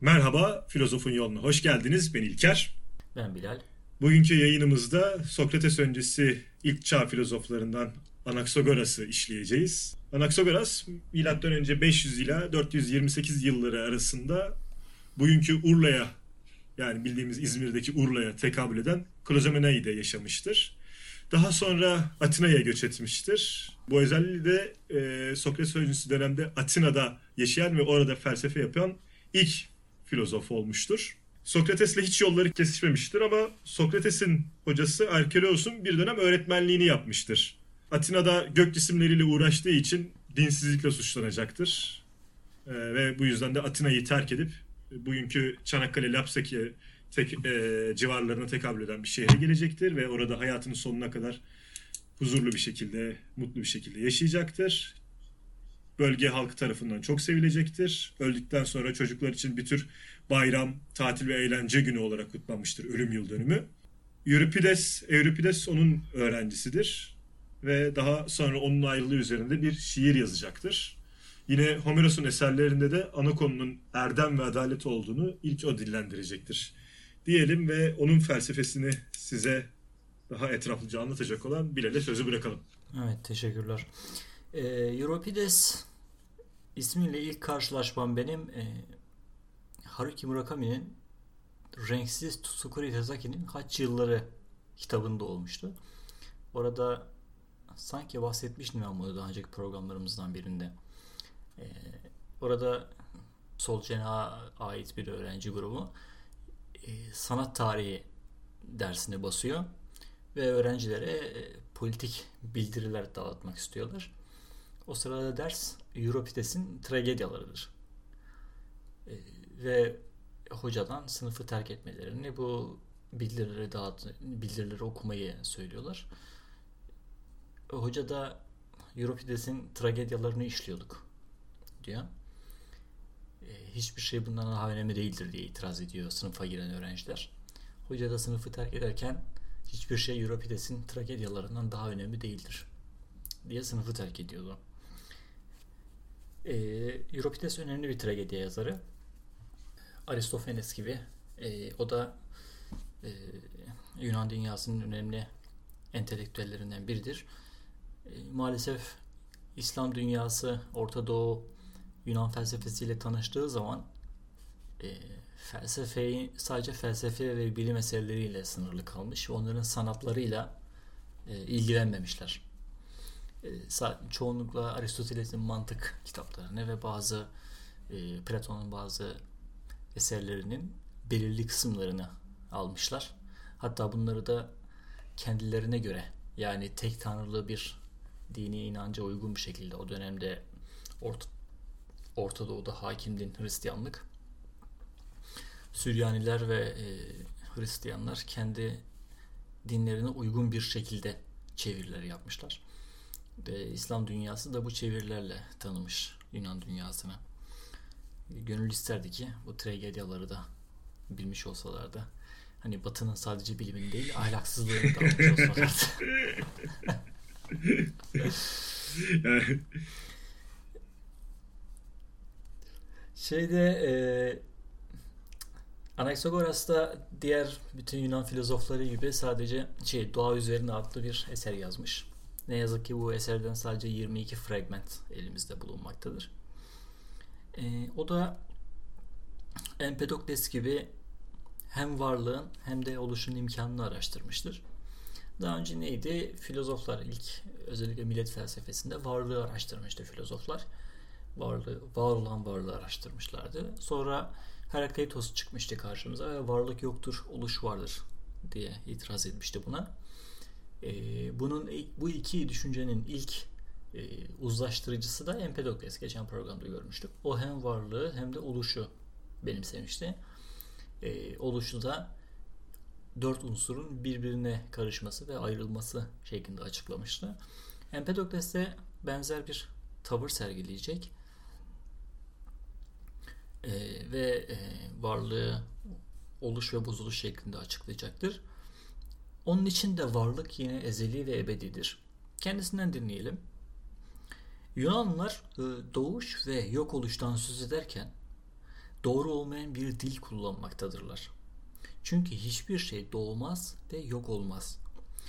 Merhaba, Filozofun Yoluna hoş geldiniz. Ben İlker. Ben Bilal. Bugünkü yayınımızda Sokrates öncesi ilk çağ filozoflarından Anaxagoras'ı işleyeceğiz. Anaxagoras M.Ö. 500 ila 428 yılları arasında bugünkü Urla'ya yani bildiğimiz İzmir'deki Urla'ya tekabül eden Klozomenai'de yaşamıştır. Daha sonra Atina'ya göç etmiştir. Bu özelliği de e, Sokrates öncesi dönemde Atina'da yaşayan ve orada felsefe yapan ilk filozof olmuştur. Sokrates'le hiç yolları kesişmemiştir ama Sokrates'in hocası Arkeleos'un bir dönem öğretmenliğini yapmıştır. Atina'da gök cisimleriyle uğraştığı için dinsizlikle suçlanacaktır. Ee, ve bu yüzden de Atina'yı terk edip bugünkü Çanakkale Lapseki tek, e, civarlarına tekabül eden bir şehre gelecektir ve orada hayatının sonuna kadar huzurlu bir şekilde, mutlu bir şekilde yaşayacaktır bölge halkı tarafından çok sevilecektir. Öldükten sonra çocuklar için bir tür bayram, tatil ve eğlence günü olarak kutlanmıştır ölüm yıl dönümü. Euripides, Euripides onun öğrencisidir ve daha sonra onun ayrılığı üzerinde bir şiir yazacaktır. Yine Homeros'un eserlerinde de ana konunun erdem ve adalet olduğunu ilk o dillendirecektir. Diyelim ve onun felsefesini size daha etraflıca anlatacak olan Bilal'e sözü bırakalım. Evet teşekkürler. Ee, Euripides ismiyle ilk karşılaşmam benim e, Haruki Murakami'nin Renksiz Tsukuri Tezaki'nin Haç Yılları kitabında olmuştu. Orada sanki bahsetmiştim ben bunu daha önceki programlarımızdan birinde. Ee, orada sol cenaha ait bir öğrenci grubu e, sanat tarihi dersini basıyor ve öğrencilere e, politik bildiriler dağıtmak istiyorlar. O sırada ders Euripides'in tragedyalarıdır. E, ve hocadan sınıfı terk etmelerini bu bildirileri dağıt bildirileri okumayı söylüyorlar. Hoca da Euripides'in tragedyalarını işliyorduk diyor. E, hiçbir şey bundan daha önemli değildir diye itiraz ediyor sınıfa giren öğrenciler. Hoca da sınıfı terk ederken hiçbir şey Euripides'in tragedyalarından daha önemli değildir diye sınıfı terk ediyordu. E, Euripides önemli bir tragedya yazarı. Aristofanes gibi. E, o da e, Yunan dünyasının önemli entelektüellerinden biridir. E, maalesef İslam dünyası Orta Doğu Yunan felsefesiyle tanıştığı zaman e, felsefeyi sadece felsefe ve bilim eserleriyle sınırlı kalmış. Onların sanatlarıyla e, ilgilenmemişler. E, çoğunlukla Aristoteles'in mantık kitaplarını ve bazı e, Platon'un bazı eserlerinin belirli kısımlarını almışlar. Hatta bunları da kendilerine göre yani tek tanrılı bir dini inanca uygun bir şekilde o dönemde Orta, Orta Doğu'da hakimdin Hristiyanlık. Süryaniler ve e, Hristiyanlar kendi dinlerine uygun bir şekilde çeviriler yapmışlar. Ve İslam dünyası da bu çevirilerle tanımış Yunan dünyasını. Gönül isterdi ki bu tragedyaları da bilmiş olsalardı. Hani Batı'nın sadece bilimini değil ahlaksızlığını da almış olsalardı. Şeyde e, Anaxagoras da diğer bütün Yunan filozofları gibi sadece şey doğa üzerine adlı bir eser yazmış. Ne yazık ki bu eserden sadece 22 fragment elimizde bulunmaktadır. E, o da Empedokles gibi hem varlığın hem de oluşun imkanını araştırmıştır. Daha önce neydi? Filozoflar ilk özellikle millet felsefesinde varlığı araştırmıştı filozoflar. Varlığı, var olan varlığı araştırmışlardı. Sonra Herakleitos çıkmıştı karşımıza ve varlık yoktur, oluş vardır diye itiraz etmişti buna. E, bunun bu iki düşüncenin ilk e, uzlaştırıcısı da Empedokles. Geçen programda görmüştük. O hem varlığı hem de oluşu benimsemişti. E, oluşu da dört unsurun birbirine karışması ve ayrılması şeklinde açıklamıştı. Empedokles de benzer bir tavır sergileyecek e, ve e, varlığı oluş ve bozuluş şeklinde açıklayacaktır. Onun için de varlık yine ezeli ve ebedidir. Kendisinden dinleyelim. Yunanlılar e, doğuş ve yok oluştan söz ederken doğru olmayan bir dil kullanmaktadırlar. Çünkü hiçbir şey doğmaz ve yok olmaz.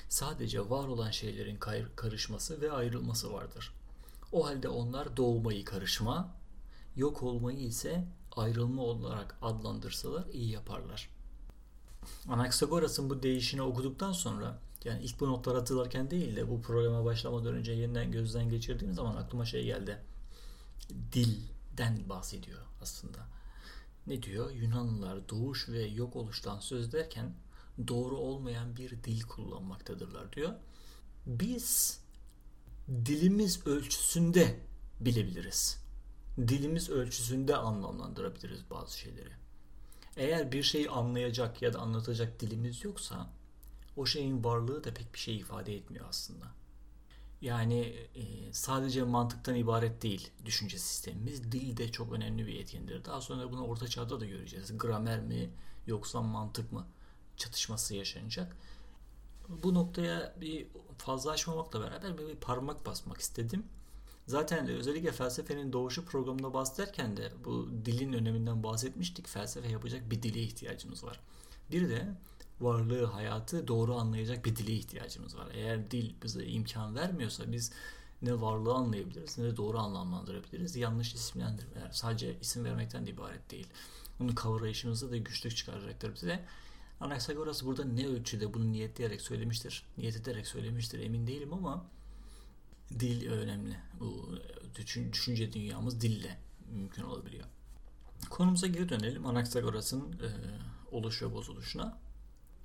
Sadece var olan şeylerin karışması ve ayrılması vardır. O halde onlar doğmayı karışma, yok olmayı ise ayrılma olarak adlandırsalar iyi yaparlar. Anaxagoras'ın bu değişini okuduktan sonra yani ilk bu notlar atılırken değil de bu programa başlamadan önce yeniden gözden geçirdiğim zaman aklıma şey geldi. Dilden bahsediyor aslında. Ne diyor? Yunanlılar doğuş ve yok oluştan söz derken doğru olmayan bir dil kullanmaktadırlar diyor. Biz dilimiz ölçüsünde bilebiliriz. Dilimiz ölçüsünde anlamlandırabiliriz bazı şeyleri. Eğer bir şeyi anlayacak ya da anlatacak dilimiz yoksa o şeyin varlığı da pek bir şey ifade etmiyor aslında. Yani e, sadece mantıktan ibaret değil düşünce sistemimiz. Dil de çok önemli bir etkendir. Daha sonra bunu orta çağda da göreceğiz. Gramer mi yoksa mantık mı çatışması yaşanacak. Bu noktaya bir fazla açmamakla beraber bir parmak basmak istedim. Zaten özellikle felsefenin doğuşu programında bahsederken de bu dilin öneminden bahsetmiştik. Felsefe yapacak bir dile ihtiyacımız var. Bir de varlığı, hayatı doğru anlayacak bir dile ihtiyacımız var. Eğer dil bize imkan vermiyorsa biz ne varlığı anlayabiliriz ne de doğru anlamlandırabiliriz. Yanlış isimlendirmeler sadece isim vermekten de ibaret değil. Bunu kavrayışımızda da güçlük çıkaracaktır bize. Anaxagoras burada ne ölçüde bunu niyetleyerek söylemiştir, niyet ederek söylemiştir emin değilim ama dil önemli. Bu düşünce dünyamız dille mümkün olabiliyor. Konumuza geri dönelim. Anaxagoras'ın e, oluş ve bozuluşuna.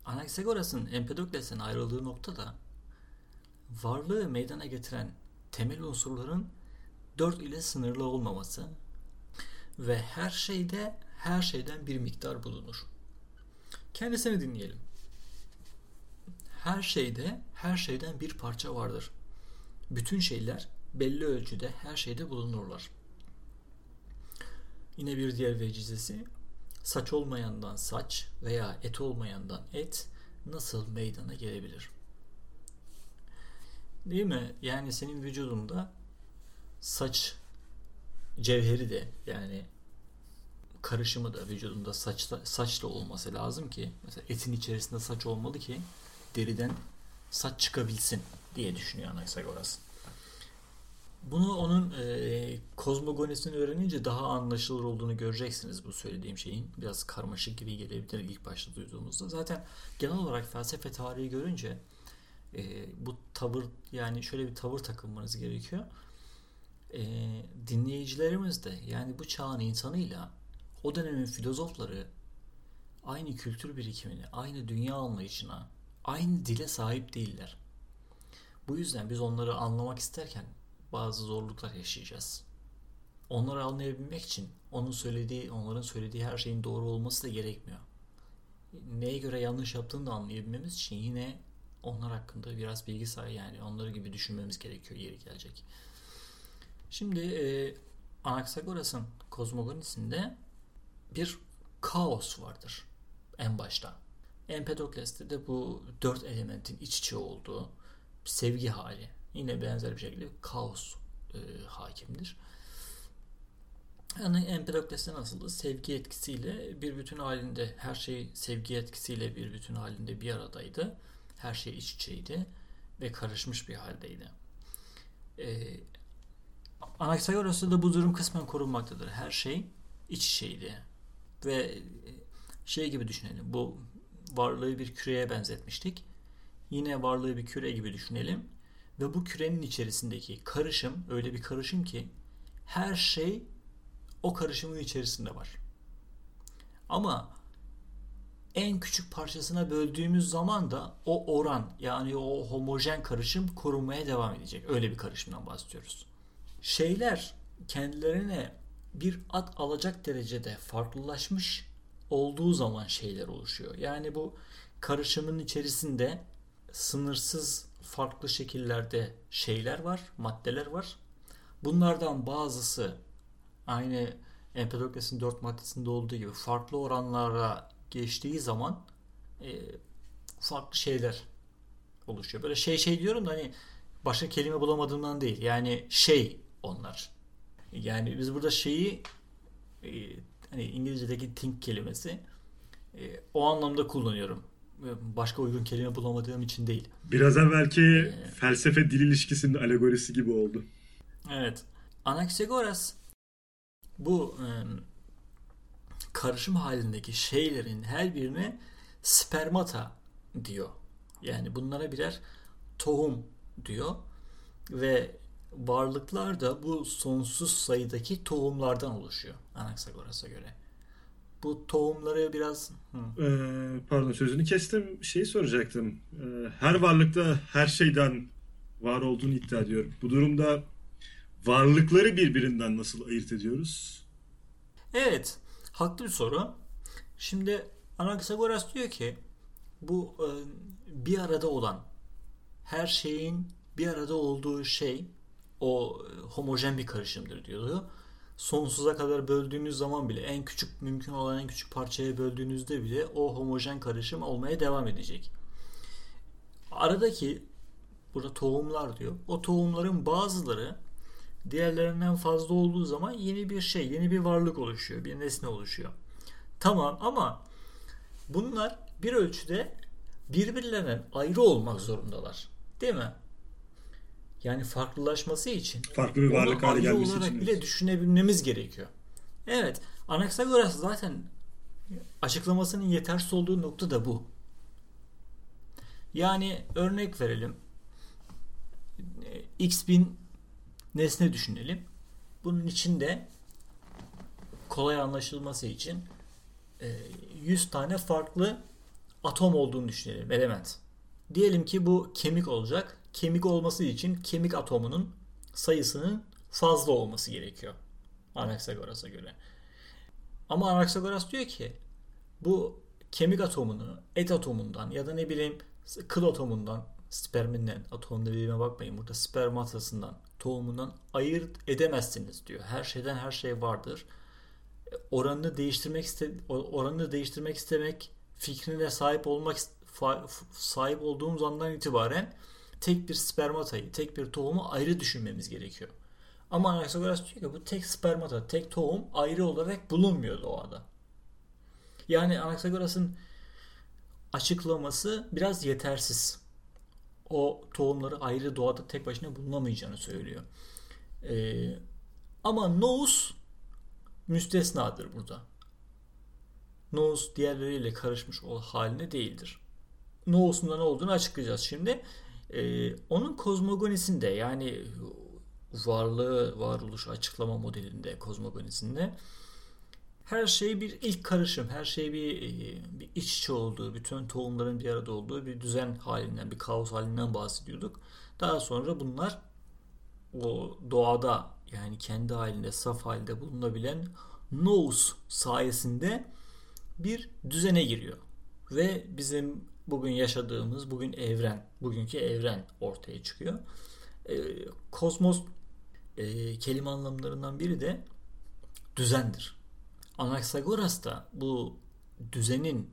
Anaxagoras'ın Empedokles'ten ayrıldığı noktada varlığı meydana getiren temel unsurların dört ile sınırlı olmaması ve her şeyde her şeyden bir miktar bulunur. Kendisini dinleyelim. Her şeyde her şeyden bir parça vardır. Bütün şeyler belli ölçüde her şeyde bulunurlar. Yine bir diğer vecizesi saç olmayandan saç veya et olmayandan et nasıl meydana gelebilir? Değil mi? Yani senin vücudunda saç cevheri de yani karışımı da vücudunda saçla, saçla olması lazım ki mesela etin içerisinde saç olmalı ki deriden saç çıkabilsin diye düşünüyor Anaxagoras. Bunu onun e, kozmogonisini öğrenince daha anlaşılır olduğunu göreceksiniz bu söylediğim şeyin. Biraz karmaşık gibi gelebilir ilk başta duyduğumuzda. Zaten genel olarak felsefe tarihi görünce e, bu tavır yani şöyle bir tavır takınmanız gerekiyor. E, dinleyicilerimiz de yani bu çağın insanıyla o dönemin filozofları aynı kültür birikimine, aynı dünya anlayışına, aynı dile sahip değiller. Bu yüzden biz onları anlamak isterken bazı zorluklar yaşayacağız. Onları anlayabilmek için onun söylediği, onların söylediği her şeyin doğru olması da gerekmiyor. Neye göre yanlış yaptığını da anlayabilmemiz için yine onlar hakkında biraz bilgi sahibi yani onları gibi düşünmemiz gerekiyor yeri gelecek. Şimdi e, Anaxagoras'ın kozmogonisinde bir kaos vardır en başta. Empedokles'te de bu dört elementin iç içe olduğu sevgi hali. Yine benzer bir şekilde kaos e, hakimdir. Yani Empedokles'te nasıldı? Sevgi etkisiyle bir bütün halinde her şey sevgi etkisiyle bir bütün halinde bir aradaydı. Her şey iç içeydi ve karışmış bir haldeydi. Ee, Anaxagoras'ta da bu durum kısmen korunmaktadır. Her şey iç içeydi. Ve e, şey gibi düşünelim. Bu varlığı bir küreye benzetmiştik. Yine varlığı bir küre gibi düşünelim. Ve bu kürenin içerisindeki karışım öyle bir karışım ki her şey o karışımın içerisinde var. Ama en küçük parçasına böldüğümüz zaman da o oran yani o homojen karışım korunmaya devam edecek. Öyle bir karışımdan bahsediyoruz. Şeyler kendilerine bir at alacak derecede farklılaşmış olduğu zaman şeyler oluşuyor. Yani bu karışımın içerisinde sınırsız farklı şekillerde şeyler var, maddeler var. Bunlardan bazısı aynı Empedokles'in dört maddesinde olduğu gibi farklı oranlara geçtiği zaman e, farklı şeyler oluşuyor. Böyle şey şey diyorum da hani başka kelime bulamadığımdan değil. Yani şey onlar. Yani biz burada şeyi e, hani İngilizce'deki think kelimesi e, o anlamda kullanıyorum. Başka uygun kelime bulamadığım için değil. Biraz evvelki felsefe dil ilişkisinin alegorisi gibi oldu. Evet. Anaxagoras bu e, karışım halindeki şeylerin her birine spermata diyor. Yani bunlara birer tohum diyor ve varlıklar da bu sonsuz sayıdaki tohumlardan oluşuyor Anaxagoras'a göre. Bu tohumları biraz hı, Ee, pardon sözünü kestim. Şeyi soracaktım. Ee, her varlıkta her şeyden var olduğunu iddia ediyor. Bu durumda varlıkları birbirinden nasıl ayırt ediyoruz? Evet, haklı bir soru. Şimdi Anaxagoras diyor ki bu e, bir arada olan her şeyin bir arada olduğu şey o e, homojen bir karışımdır diyordu. Sonsuza kadar böldüğünüz zaman bile en küçük mümkün olan en küçük parçaya böldüğünüzde bile o homojen karışım olmaya devam edecek. Aradaki burada tohumlar diyor. O tohumların bazıları diğerlerinden fazla olduğu zaman yeni bir şey, yeni bir varlık oluşuyor, bir nesne oluşuyor. Tamam ama bunlar bir ölçüde birbirlerinden ayrı olmak zorundalar. Değil mi? Yani farklılaşması için Farklı bir varlık hale gelmesi olarak için. bile düşünebilmemiz gerekiyor. Evet, Anaxagoras zaten açıklamasının yetersiz olduğu nokta da bu. Yani örnek verelim. E, X bin nesne düşünelim. Bunun içinde kolay anlaşılması için e, 100 tane farklı atom olduğunu düşünelim, element. Diyelim ki bu kemik olacak. Kemik olması için kemik atomunun sayısının fazla olması gerekiyor. Anaxagoras'a göre. Ama Anaxagoras diyor ki bu kemik atomunu et atomundan ya da ne bileyim kıl atomundan sperminden atom dediğime bakmayın burada spermatasından tohumundan ayırt edemezsiniz diyor. Her şeyden her şey vardır. Oranını değiştirmek iste oranını değiştirmek istemek fikrine sahip olmak sahip olduğumuz andan itibaren tek bir spermatayı, tek bir tohumu ayrı düşünmemiz gerekiyor. Ama Anaxagoras diyor ki bu tek spermata, tek tohum ayrı olarak bulunmuyor doğada. Yani Anaxagoras'ın açıklaması biraz yetersiz. O tohumları ayrı doğada tek başına bulunamayacağını söylüyor. Ee, ama nous müstesnadır burada. Nous diğerleriyle karışmış ol haline değildir. Nous'un da ne olduğunu açıklayacağız şimdi. Ee, onun kozmogonisinde yani varlığı varoluş açıklama modelinde kozmogonisinde her şey bir ilk karışım, her şey bir, bir iç içe olduğu, bütün tohumların bir arada olduğu bir düzen halinden, bir kaos halinden bahsediyorduk. Daha sonra bunlar o doğada yani kendi halinde, saf halde bulunabilen nous sayesinde bir düzene giriyor. Ve bizim bugün yaşadığımız, bugün evren, bugünkü evren ortaya çıkıyor. Ee, kosmos e, kelime anlamlarından biri de düzendir. Anaxagoras da bu düzenin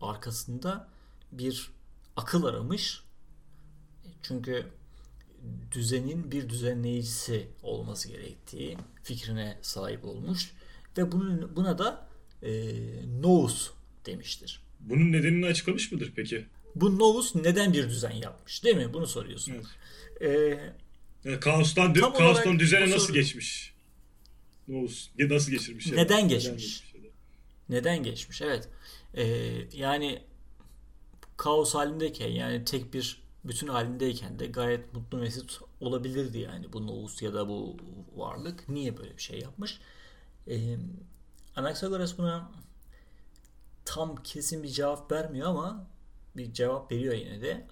arkasında bir akıl aramış. Çünkü düzenin bir düzenleyicisi olması gerektiği fikrine sahip olmuş ve bunun buna da e, nous demiştir. Bunun nedenini açıklamış mıdır peki? Bu nous neden bir düzen yapmış değil mi? Bunu soruyorsun. Evet. Ee, Yani kaostan, Tam kaostan düzene nasıl soru- geçmiş? Nous nasıl geçirmiş? yani? Neden geçmiş? ya da? Neden geçmiş? Evet. Ee, yani kaos halindeyken yani tek bir bütün halindeyken de gayet mutlu mesut olabilirdi yani bu Novus ya da bu varlık. Niye böyle bir şey yapmış? Ee, Anaxagoras buna tam kesin bir cevap vermiyor ama bir cevap veriyor yine de.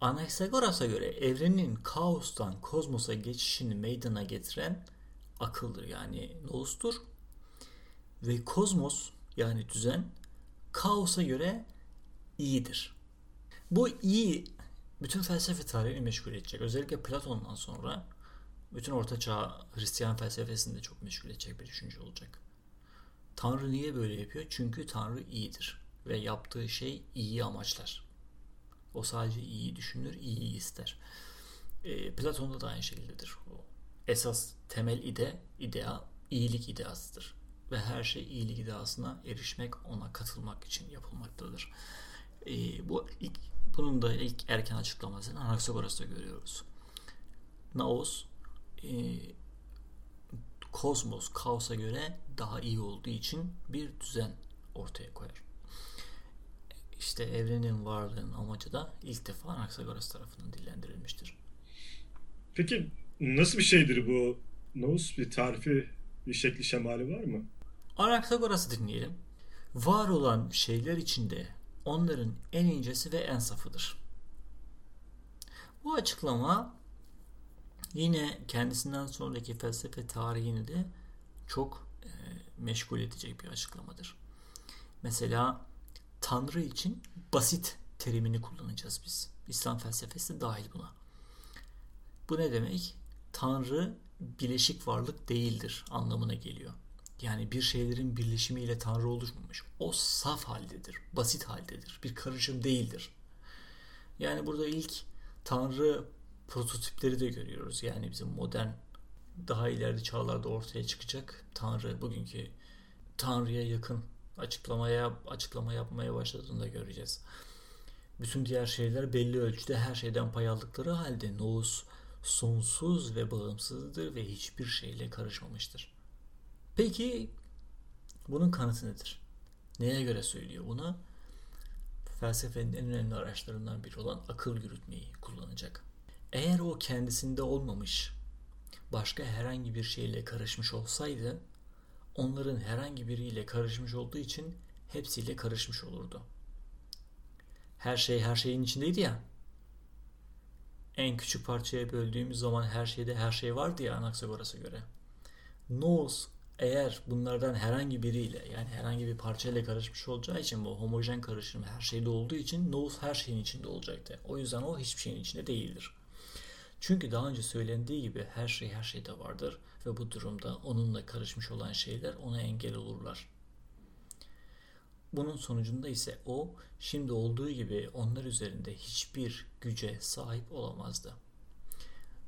Anaxagoras'a göre evrenin kaostan kozmosa geçişini meydana getiren akıldır yani Nous'tur. Ve kozmos yani düzen kaosa göre iyidir. Bu iyi bütün felsefe tarihini meşgul edecek. Özellikle Platon'dan sonra bütün Orta Çağ Hristiyan felsefesini de çok meşgul edecek bir düşünce olacak. Tanrı niye böyle yapıyor? Çünkü Tanrı iyidir ve yaptığı şey iyi amaçlar. O sadece iyi düşünür, iyi ister. E, Platon'da da aynı şekildedir. O esas temel ide, idea, iyilik ideasıdır. ve her şey iyilik iddiasına erişmek, ona katılmak için yapılmaktadır. E, bu ilk, bunun da ilk erken açıklamasını Anaxagoras'ta görüyoruz. Naos e, kozmos, kaosa göre daha iyi olduğu için bir düzen ortaya koyar. İşte evrenin varlığının amacı da ilk defa Anaxagoras tarafından dillendirilmiştir. Peki nasıl bir şeydir bu Naus? Bir tarifi, bir şekli şemali var mı? Anaxagoras'ı dinleyelim. Var olan şeyler içinde onların en incesi ve en safıdır. Bu açıklama yine kendisinden sonraki felsefe tarihini de çok e, meşgul edecek bir açıklamadır. Mesela Tanrı için basit terimini kullanacağız biz. İslam felsefesi dahil buna. Bu ne demek? Tanrı bileşik varlık değildir anlamına geliyor. Yani bir şeylerin birleşimiyle Tanrı oluşmamış. O saf haldedir, basit haldedir. Bir karışım değildir. Yani burada ilk Tanrı prototipleri de görüyoruz. Yani bizim modern daha ileride çağlarda ortaya çıkacak Tanrı bugünkü Tanrı'ya yakın açıklamaya açıklama yapmaya başladığını da göreceğiz. Bütün diğer şeyler belli ölçüde her şeyden pay aldıkları halde Noos sonsuz ve bağımsızdır ve hiçbir şeyle karışmamıştır. Peki bunun kanıtı nedir? Neye göre söylüyor bunu? Felsefenin en önemli araçlarından biri olan akıl yürütmeyi kullanacak. Eğer o kendisinde olmamış, başka herhangi bir şeyle karışmış olsaydı, onların herhangi biriyle karışmış olduğu için hepsiyle karışmış olurdu. Her şey her şeyin içindeydi ya. En küçük parçaya böldüğümüz zaman her şeyde her şey vardı ya Anaxagoras'a göre. Nous eğer bunlardan herhangi biriyle yani herhangi bir parçayla karışmış olacağı için bu homojen karışım her şeyde olduğu için nous her şeyin içinde olacaktı. O yüzden o hiçbir şeyin içinde değildir. Çünkü daha önce söylendiği gibi her şey her şeyde vardır ve bu durumda onunla karışmış olan şeyler ona engel olurlar. Bunun sonucunda ise o şimdi olduğu gibi onlar üzerinde hiçbir güce sahip olamazdı.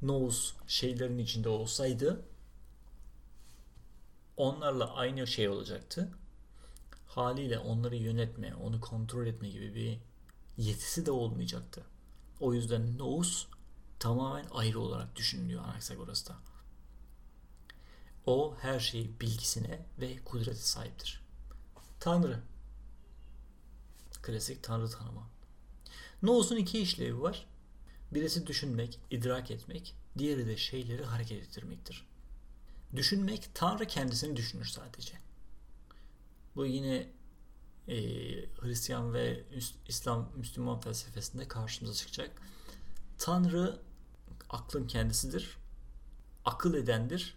Nous şeylerin içinde olsaydı onlarla aynı şey olacaktı. Haliyle onları yönetme, onu kontrol etme gibi bir yetisi de olmayacaktı. O yüzden Nous tamamen ayrı olarak düşünülüyor Anaxagoras'ta. O her şeyi bilgisine ve kudrete sahiptir. Tanrı. Klasik Tanrı tanımı. Noos'un iki işlevi var. Birisi düşünmek, idrak etmek, diğeri de şeyleri hareket ettirmektir. Düşünmek, Tanrı kendisini düşünür sadece. Bu yine e, Hristiyan ve İslam Müslüman felsefesinde karşımıza çıkacak. Tanrı aklın kendisidir. Akıl edendir.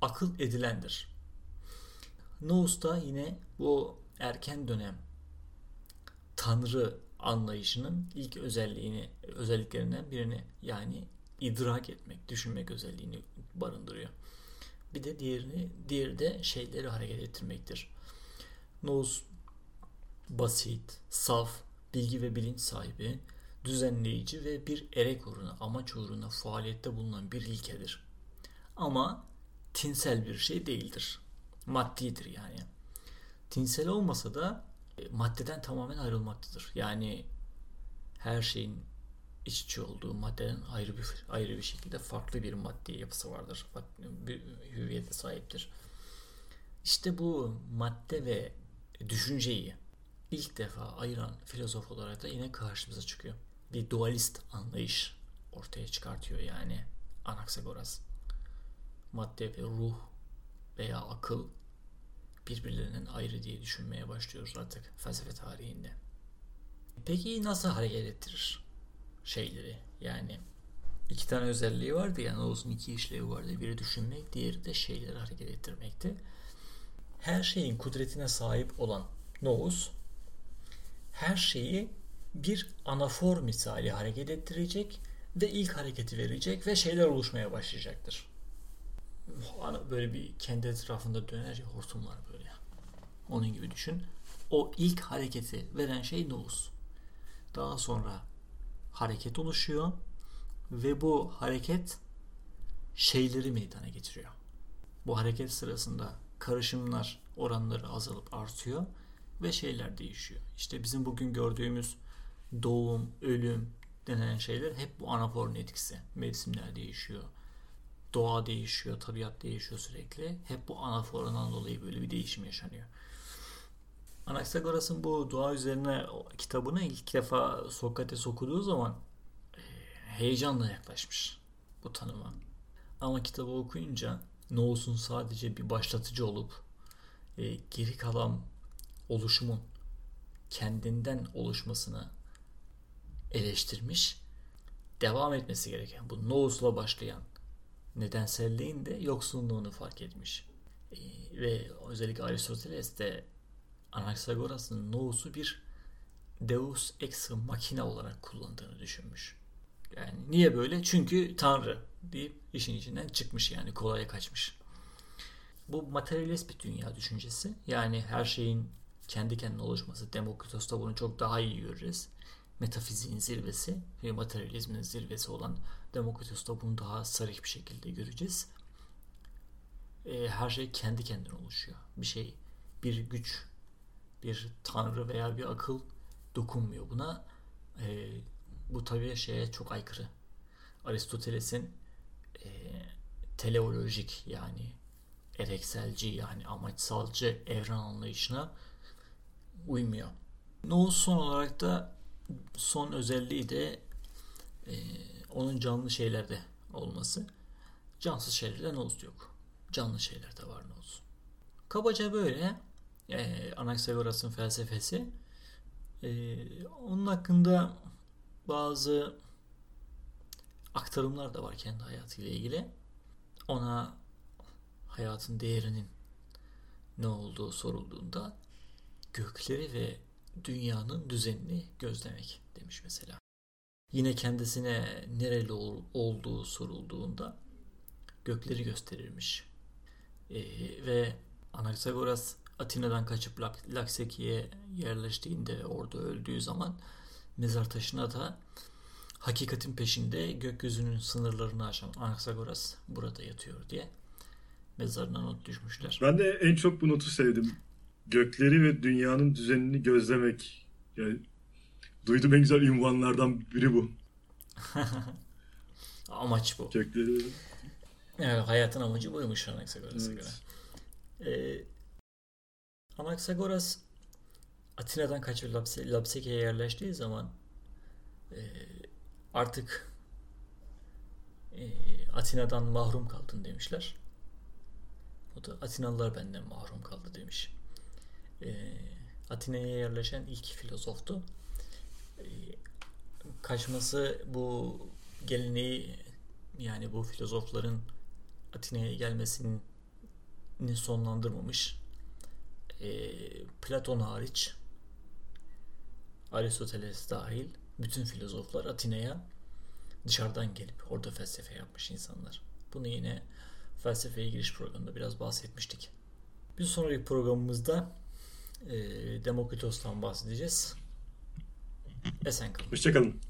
Akıl edilendir. Nous da yine bu erken dönem Tanrı anlayışının ilk özelliğini, özelliklerinden birini yani idrak etmek, düşünmek özelliğini barındırıyor. Bir de diğerini, diğeri de şeyleri hareket ettirmektir. Nous basit, saf, bilgi ve bilinç sahibi, düzenleyici ve bir erek uğruna, amaç uğruna faaliyette bulunan bir ilkedir. Ama tinsel bir şey değildir. Maddidir yani. Tinsel olmasa da e, maddeden tamamen ayrılmaktadır. Yani her şeyin iç içe olduğu maddeden ayrı bir ayrı bir şekilde farklı bir maddi yapısı vardır. Bir hüviyete sahiptir. İşte bu madde ve düşünceyi ilk defa ayıran filozof olarak da yine karşımıza çıkıyor. Bir dualist anlayış ortaya çıkartıyor yani Anaxagoras. Madde ve ruh veya akıl birbirlerinden ayrı diye düşünmeye başlıyoruz artık felsefe tarihinde. Peki nasıl hareket ettirir şeyleri? Yani iki tane özelliği vardı yani olsun iki işlevi vardı. Biri düşünmek, diğeri de şeyleri hareket ettirmekti. Her şeyin kudretine sahip olan Nous her şeyi bir anafor misali hareket ettirecek ve ilk hareketi verecek ve şeyler oluşmaya başlayacaktır. Böyle bir kendi etrafında döner ya hortumlar böyle. Onun gibi düşün. O ilk hareketi veren şey nous. Daha sonra hareket oluşuyor ve bu hareket şeyleri meydana getiriyor. Bu hareket sırasında karışımlar oranları azalıp artıyor ve şeyler değişiyor. İşte bizim bugün gördüğümüz doğum, ölüm denen şeyler hep bu anaforun etkisi. Mevsimler değişiyor. Doğa değişiyor, tabiat değişiyor sürekli. Hep bu anaforundan dolayı böyle bir değişim yaşanıyor. Anaxagoras'ın bu doğa üzerine kitabını ilk defa Sokrates okuduğu zaman e, heyecanla yaklaşmış bu tanıma. Ama kitabı okuyunca Noos'un sadece bir başlatıcı olup e, geri kalan oluşumun kendinden oluşmasını eleştirmiş. Devam etmesi gereken bu Noos'la başlayan nedenselliğin de yoksunluğunu fark etmiş. E, ve özellikle Aristoteles de Anaxagoras'ın Noos'u bir Deus ex machina olarak kullandığını düşünmüş. Yani niye böyle? Çünkü Tanrı deyip işin içinden çıkmış yani kolaya kaçmış. Bu materyalist bir dünya düşüncesi. Yani her şeyin kendi kendine oluşması. Demokritos'ta bunu çok daha iyi görürüz. Metafiziğin zirvesi ve materyalizmin zirvesi olan Demokritos'ta bunu daha sarih bir şekilde göreceğiz. E, her şey kendi kendine oluşuyor. Bir şey, bir güç, bir tanrı veya bir akıl dokunmuyor buna. E, bu tabii şeye çok aykırı. Aristoteles'in e, teleolojik yani erekselci yani amaçsalcı evren anlayışına uymuyor. Noğuz son olarak da son özelliği de e, onun canlı şeylerde olması. Cansız şeylerde Noğuz yok. Canlı şeylerde var Noğuz. Kabaca böyle e, Anaxagoras'ın felsefesi. E, onun hakkında bazı aktarımlar da var kendi hayatıyla ilgili. Ona hayatın değerinin ne olduğu sorulduğunda gökleri ve dünyanın düzenini gözlemek demiş mesela. Yine kendisine nereli ol, olduğu sorulduğunda gökleri gösterirmiş. Ee, ve Anaxagoras Atina'dan kaçıp Lakseki'ye yerleştiğinde orada öldüğü zaman mezar taşına da hakikatin peşinde gökyüzünün sınırlarını aşan Anaxagoras burada yatıyor diye mezarına not düşmüşler. Ben de en çok bu notu sevdim. Gökleri ve dünyanın düzenini gözlemek. Yani duydum en güzel ünvanlardan biri bu. Amaç bu. Gökleri. Evet, hayatın amacı buymuş Anaxagoras'a evet. göre. Ee, Anaxagoras Atina'dan kaçıp Lapseki'ye yerleştiği zaman e, artık e, Atina'dan mahrum kaldın demişler. O da Atinalılar benden mahrum kaldı demiş. E, Atina'ya yerleşen ilk filozoftu. E, kaçması bu geleneği yani bu filozofların Atina'ya gelmesini sonlandırmamış. E, Platon hariç Aristoteles dahil bütün filozoflar Atina'ya dışarıdan gelip orada felsefe yapmış insanlar. Bunu yine felsefeye giriş programında biraz bahsetmiştik. Bir sonraki programımızda e, Demokritos'tan bahsedeceğiz. Esen kalın. Hoşçakalın.